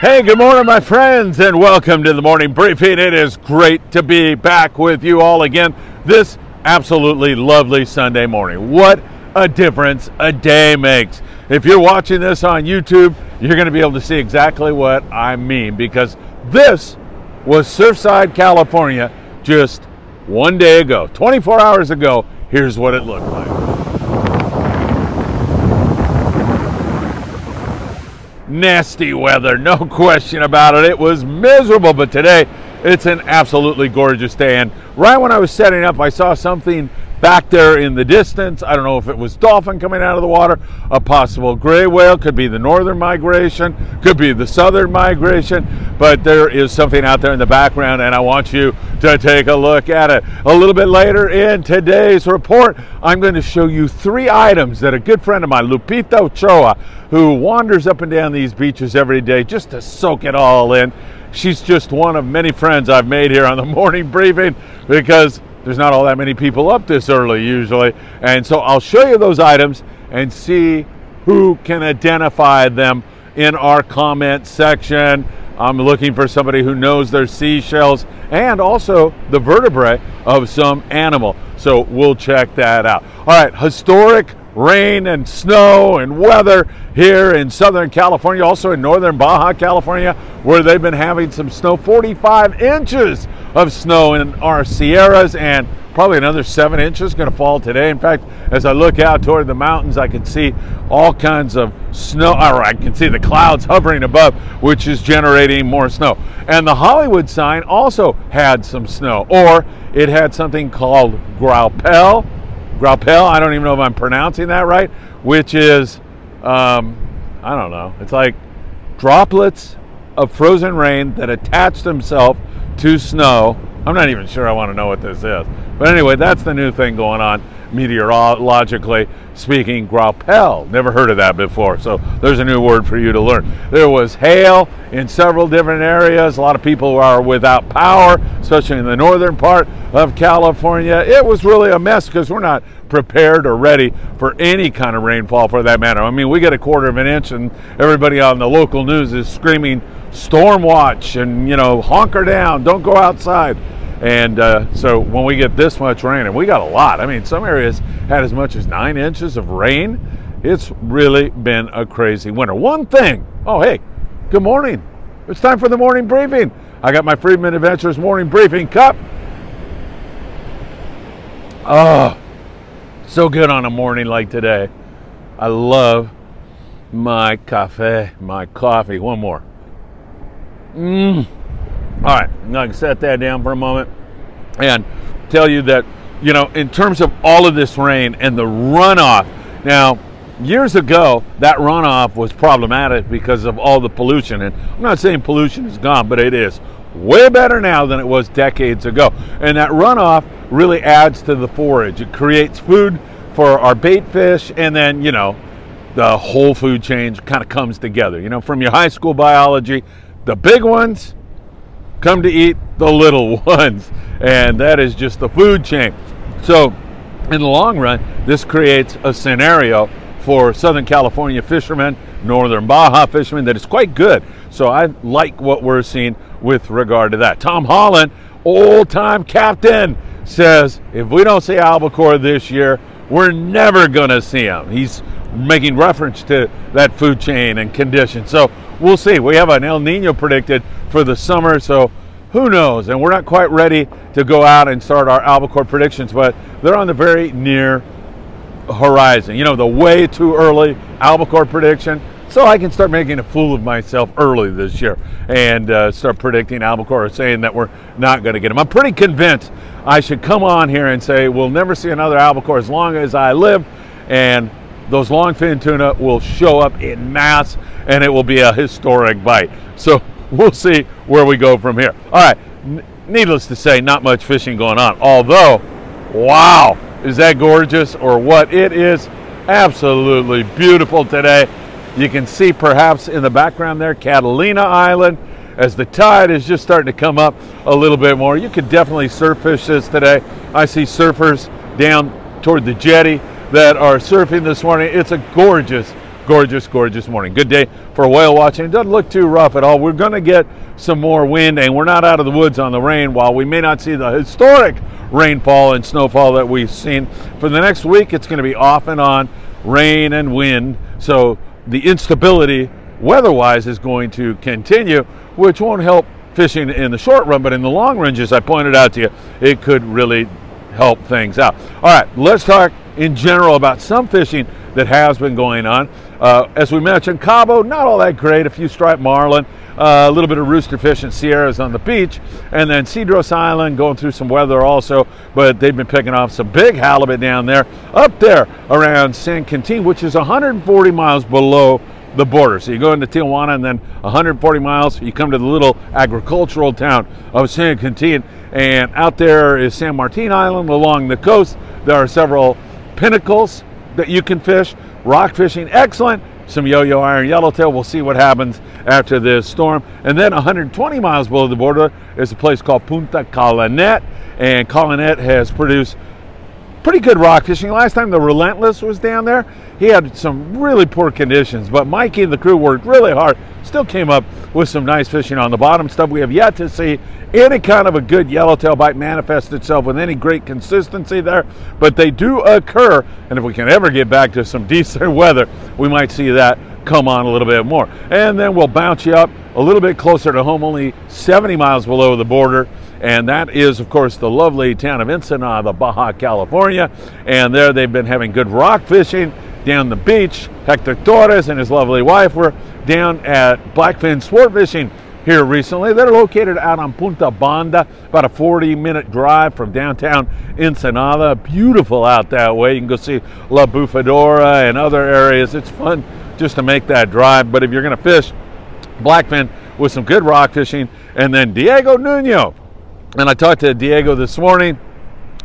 Hey, good morning, my friends, and welcome to the morning briefing. It is great to be back with you all again this absolutely lovely Sunday morning. What a difference a day makes. If you're watching this on YouTube, you're going to be able to see exactly what I mean because this was Surfside, California just one day ago, 24 hours ago. Here's what it looked like. Nasty weather, no question about it. It was miserable, but today it's an absolutely gorgeous day. And right when I was setting up, I saw something back there in the distance. I don't know if it was dolphin coming out of the water, a possible gray whale, could be the northern migration, could be the southern migration, but there is something out there in the background, and I want you to take a look at it. A little bit later in today's report, I'm going to show you three items that a good friend of mine, Lupita Ochoa, who wanders up and down these beaches every day just to soak it all in. She's just one of many friends I've made here on the morning briefing because there's not all that many people up this early usually. And so I'll show you those items and see who can identify them in our comment section. I'm looking for somebody who knows their seashells and also the vertebrae of some animal. So we'll check that out. All right, historic rain and snow and weather here in Southern California, also in northern Baja California, where they've been having some snow 45 inches of snow in our Sierras and probably another seven inches going to fall today. In fact, as I look out toward the mountains, I can see all kinds of snow, or I can see the clouds hovering above, which is generating more snow. And the Hollywood sign also had some snow, or it had something called graupel Graupel. I don't even know if I'm pronouncing that right, which is, um, I don't know. It's like droplets of frozen rain that attach themselves to snow. I'm not even sure I want to know what this is. But anyway, that's the new thing going on meteorologically speaking, graupel. Never heard of that before, so there's a new word for you to learn. There was hail in several different areas. A lot of people are without power, especially in the northern part of California. It was really a mess because we're not prepared or ready for any kind of rainfall for that matter. I mean, we get a quarter of an inch, and everybody on the local news is screaming storm watch and, you know, honker down, don't go outside. And uh, so when we get this much rain, and we got a lot, I mean, some areas had as much as nine inches of rain. It's really been a crazy winter. One thing, oh, hey, good morning. It's time for the morning briefing. I got my Freedman Adventures morning briefing cup. Oh, so good on a morning like today. I love my cafe, my coffee. One more. Mmm. All right, I'm going to set that down for a moment and tell you that, you know, in terms of all of this rain and the runoff, now, years ago, that runoff was problematic because of all the pollution. And I'm not saying pollution is gone, but it is way better now than it was decades ago. And that runoff really adds to the forage. It creates food for our bait fish, and then, you know, the whole food chain kind of comes together. You know, from your high school biology, the big ones come to eat the little ones. And that is just the food chain. So, in the long run, this creates a scenario for Southern California fishermen, Northern Baja fishermen that is quite good. So, I like what we're seeing with regard to that. Tom Holland, old time captain, says if we don't see albacore this year, we're never going to see him. He's making reference to that food chain and condition. So we'll see. We have an El Nino predicted for the summer, so who knows? And we're not quite ready to go out and start our albacore predictions, but they're on the very near horizon. You know, the way too early albacore prediction. So I can start making a fool of myself early this year and uh, start predicting albacore or saying that we're not going to get them. I'm pretty convinced I should come on here and say we'll never see another albacore as long as I live, and those longfin tuna will show up in mass and it will be a historic bite. So we'll see where we go from here. All right, N- needless to say, not much fishing going on. Although, wow, is that gorgeous or what? It is absolutely beautiful today. You can see perhaps in the background there Catalina Island as the tide is just starting to come up a little bit more. You could definitely surf fish this today. I see surfers down toward the jetty that are surfing this morning. It's a gorgeous, gorgeous, gorgeous morning. Good day for whale watching. It doesn't look too rough at all. We're going to get some more wind, and we're not out of the woods on the rain. While we may not see the historic rainfall and snowfall that we've seen for the next week, it's going to be off and on rain and wind. So the instability weather-wise is going to continue, which won't help fishing in the short run, but in the long run, as I pointed out to you, it could really help things out. All right, let's talk in general about some fishing that has been going on. Uh, as we mentioned, Cabo, not all that great. A few striped marlin, uh, a little bit of rooster fish and Sierras on the beach, and then Cedros Island going through some weather also, but they've been picking off some big halibut down there, up there around San Quintin, which is 140 miles below the border. So you go into Tijuana and then 140 miles, you come to the little agricultural town of San Quintin, and out there is San Martin Island along the coast. There are several pinnacles that you can fish. Rock fishing, excellent. Some yo-yo iron yellowtail. We'll see what happens after this storm. And then 120 miles below the border is a place called Punta Colonet, and Colonet has produced pretty good rock fishing. Last time the Relentless was down there, he had some really poor conditions, but Mikey and the crew worked really hard. Still came up with some nice fishing on the bottom stuff. We have yet to see any kind of a good yellowtail bite manifest itself with any great consistency there, but they do occur. And if we can ever get back to some decent weather, we might see that come on a little bit more. And then we'll bounce you up a little bit closer to home, only 70 miles below the border. And that is, of course, the lovely town of Ensenada, Baja California. And there they've been having good rock fishing down the beach. Hector Torres and his lovely wife were down at Blackfin Sport Fishing here recently. They're located out on Punta Banda, about a 40 minute drive from downtown Ensenada. Beautiful out that way. You can go see La Bufadora and other areas. It's fun just to make that drive. But if you're going to fish Blackfin with some good rock fishing, and then Diego Nuno. And I talked to Diego this morning.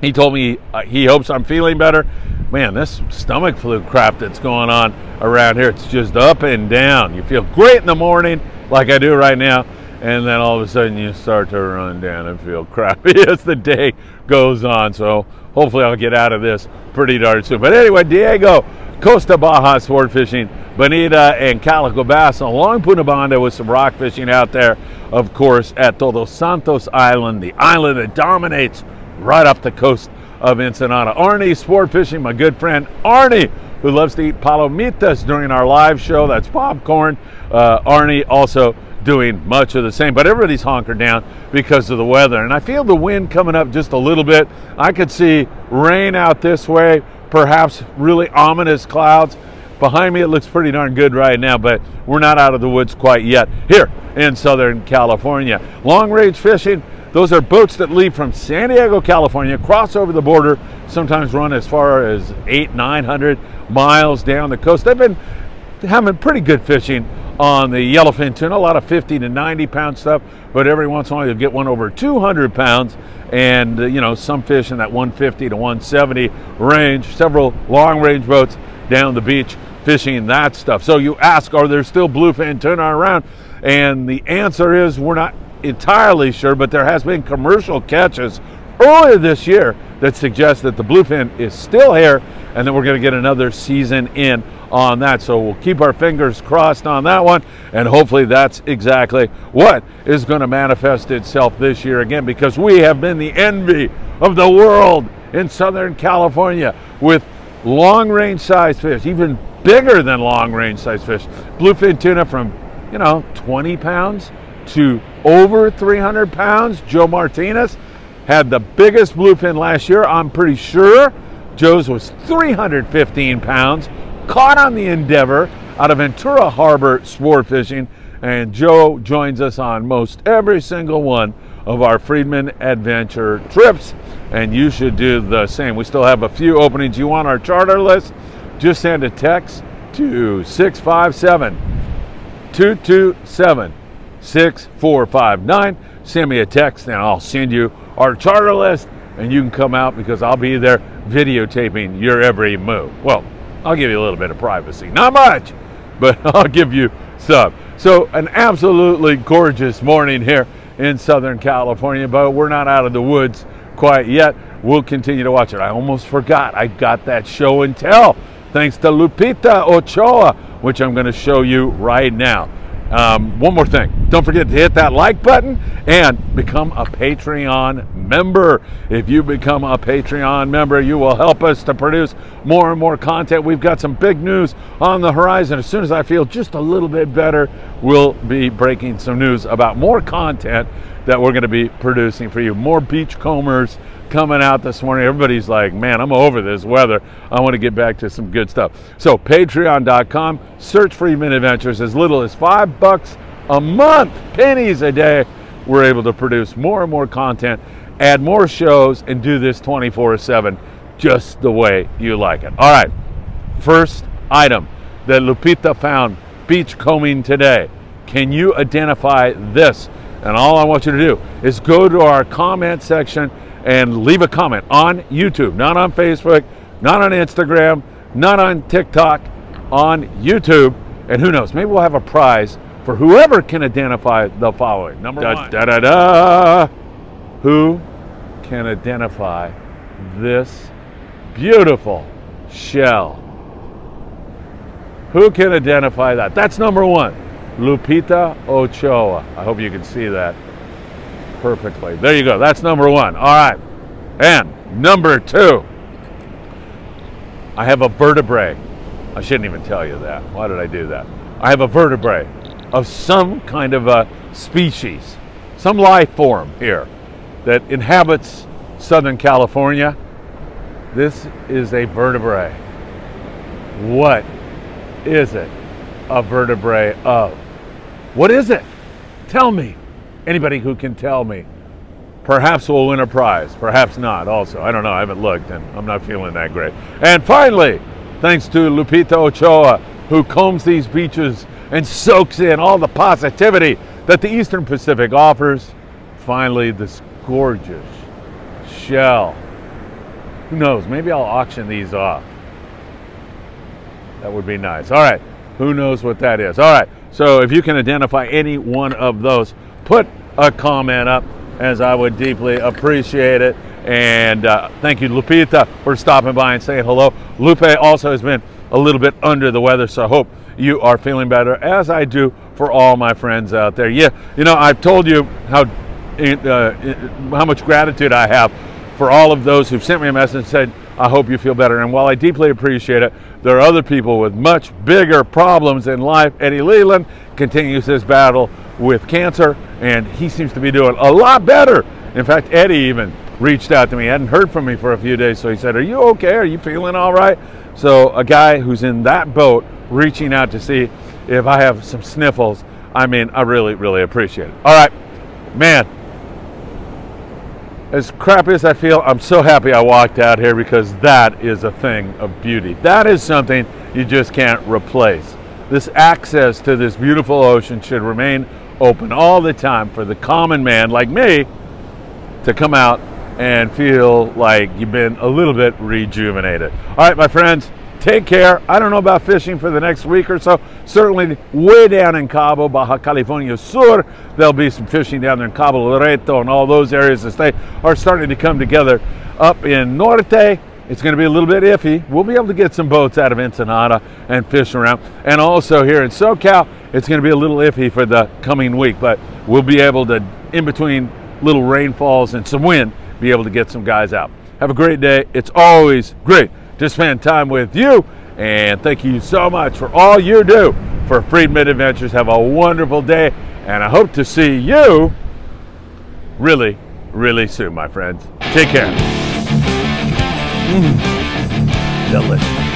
He told me uh, he hopes I'm feeling better. Man, this stomach flu crap that's going on around here, it's just up and down. You feel great in the morning, like I do right now, and then all of a sudden you start to run down and feel crappy as the day goes on. So hopefully I'll get out of this pretty darn soon. But anyway, Diego, Costa Baja Sport Fishing, Bonita and Calico Bass along Punta Banda with some rock fishing out there, of course, at Todos Santos Island, the island that dominates right off the coast of Ensenada. Arnie Sport Fishing, my good friend Arnie, who loves to eat palomitas during our live show. That's popcorn. Uh, Arnie also doing much of the same, but everybody's honkered down because of the weather. And I feel the wind coming up just a little bit. I could see rain out this way, perhaps really ominous clouds. Behind me, it looks pretty darn good right now, but we're not out of the woods quite yet here in Southern California. Long range fishing, those are boats that leave from San Diego, California, cross over the border, sometimes run as far as eight, 900 miles down the coast. They've been having pretty good fishing on the yellowfin tuna, a lot of 50 to 90 pound stuff, but every once in a while you'll get one over 200 pounds and, uh, you know, some fish in that 150 to 170 range, several long range boats down the beach fishing that stuff. So you ask, are there still bluefin tuna around? And the answer is we're not entirely sure, but there has been commercial catches earlier this year that suggest that the bluefin is still here and that we're going to get another season in on that. So we'll keep our fingers crossed on that one, and hopefully that's exactly what is going to manifest itself this year again because we have been the envy of the world in Southern California with long range size fish, even bigger than long range size fish. Bluefin tuna from, you know, 20 pounds to over 300 pounds. Joe Martinez had the biggest bluefin last year, I'm pretty sure. Joe's was 315 pounds, caught on the Endeavor out of Ventura Harbor sport fishing. And Joe joins us on most every single one of our Freedman Adventure trips. And you should do the same. We still have a few openings. You want our charter list? Just send a text to 657 227 6459. Send me a text and I'll send you our charter list and you can come out because I'll be there videotaping your every move. Well, I'll give you a little bit of privacy. Not much, but I'll give you some. So, an absolutely gorgeous morning here in Southern California, but we're not out of the woods quite yet. We'll continue to watch it. I almost forgot I got that show and tell thanks to Lupita Ochoa, which I'm going to show you right now. Um, one more thing don't forget to hit that like button and become a Patreon member. If you become a Patreon member, you will help us to produce more and more content. We've got some big news on the horizon. As soon as I feel just a little bit better, we'll be breaking some news about more content that we're going to be producing for you. More beachcombers coming out this morning. Everybody's like, man, I'm over this weather. I want to get back to some good stuff. So, patreon.com, search Freedman Adventures as little as five bucks a month, pennies a day. We're able to produce more and more content, add more shows, and do this 24 7 just the way you like it. All right, first item that Lupita found beach combing today. Can you identify this? And all I want you to do is go to our comment section and leave a comment on YouTube, not on Facebook, not on Instagram, not on TikTok, on YouTube. And who knows, maybe we'll have a prize for whoever can identify the following. Number da, one. Da, da, da. Who can identify this beautiful shell? Who can identify that? That's number one. Lupita Ochoa. I hope you can see that perfectly. There you go. That's number one. All right. And number two, I have a vertebrae. I shouldn't even tell you that. Why did I do that? I have a vertebrae of some kind of a species, some life form here that inhabits Southern California. This is a vertebrae. What is it a vertebrae of? What is it? Tell me anybody who can tell me. Perhaps we'll win a prize, perhaps not, also. I don't know, I haven't looked and I'm not feeling that great. And finally, thanks to Lupita Ochoa, who combs these beaches and soaks in all the positivity that the Eastern Pacific offers. Finally, this gorgeous shell. Who knows? Maybe I'll auction these off. That would be nice. All right. Who knows what that is? All right. So if you can identify any one of those, put a comment up as I would deeply appreciate it. And uh, thank you, Lupita, for stopping by and saying hello. Lupe also has been a little bit under the weather, so I hope you are feeling better, as I do for all my friends out there. Yeah, you know, I've told you how uh, how much gratitude I have for all of those who've sent me a message and said, I hope you feel better. And while I deeply appreciate it, there are other people with much bigger problems in life. Eddie Leland continues his battle with cancer, and he seems to be doing a lot better. In fact, Eddie even reached out to me. He hadn't heard from me for a few days, so he said, Are you okay? Are you feeling all right? So, a guy who's in that boat reaching out to see if I have some sniffles, I mean, I really, really appreciate it. All right, man, as crappy as I feel, I'm so happy I walked out here because that is a thing of beauty. That is something you just can't replace. This access to this beautiful ocean should remain open all the time for the common man like me to come out and feel like you've been a little bit rejuvenated. All right, my friends, take care. I don't know about fishing for the next week or so. Certainly, way down in Cabo, Baja California Sur, there'll be some fishing down there in Cabo Loreto and all those areas as they are starting to come together. Up in Norte, it's going to be a little bit iffy. We'll be able to get some boats out of Ensenada and fish around. And also here in SoCal, it's going to be a little iffy for the coming week, but we'll be able to, in between little rainfalls and some wind, be able to get some guys out. Have a great day. It's always great to spend time with you. And thank you so much for all you do for Freedman Adventures. Have a wonderful day, and I hope to see you really, really soon, my friends. Take care. Mm. Delicious.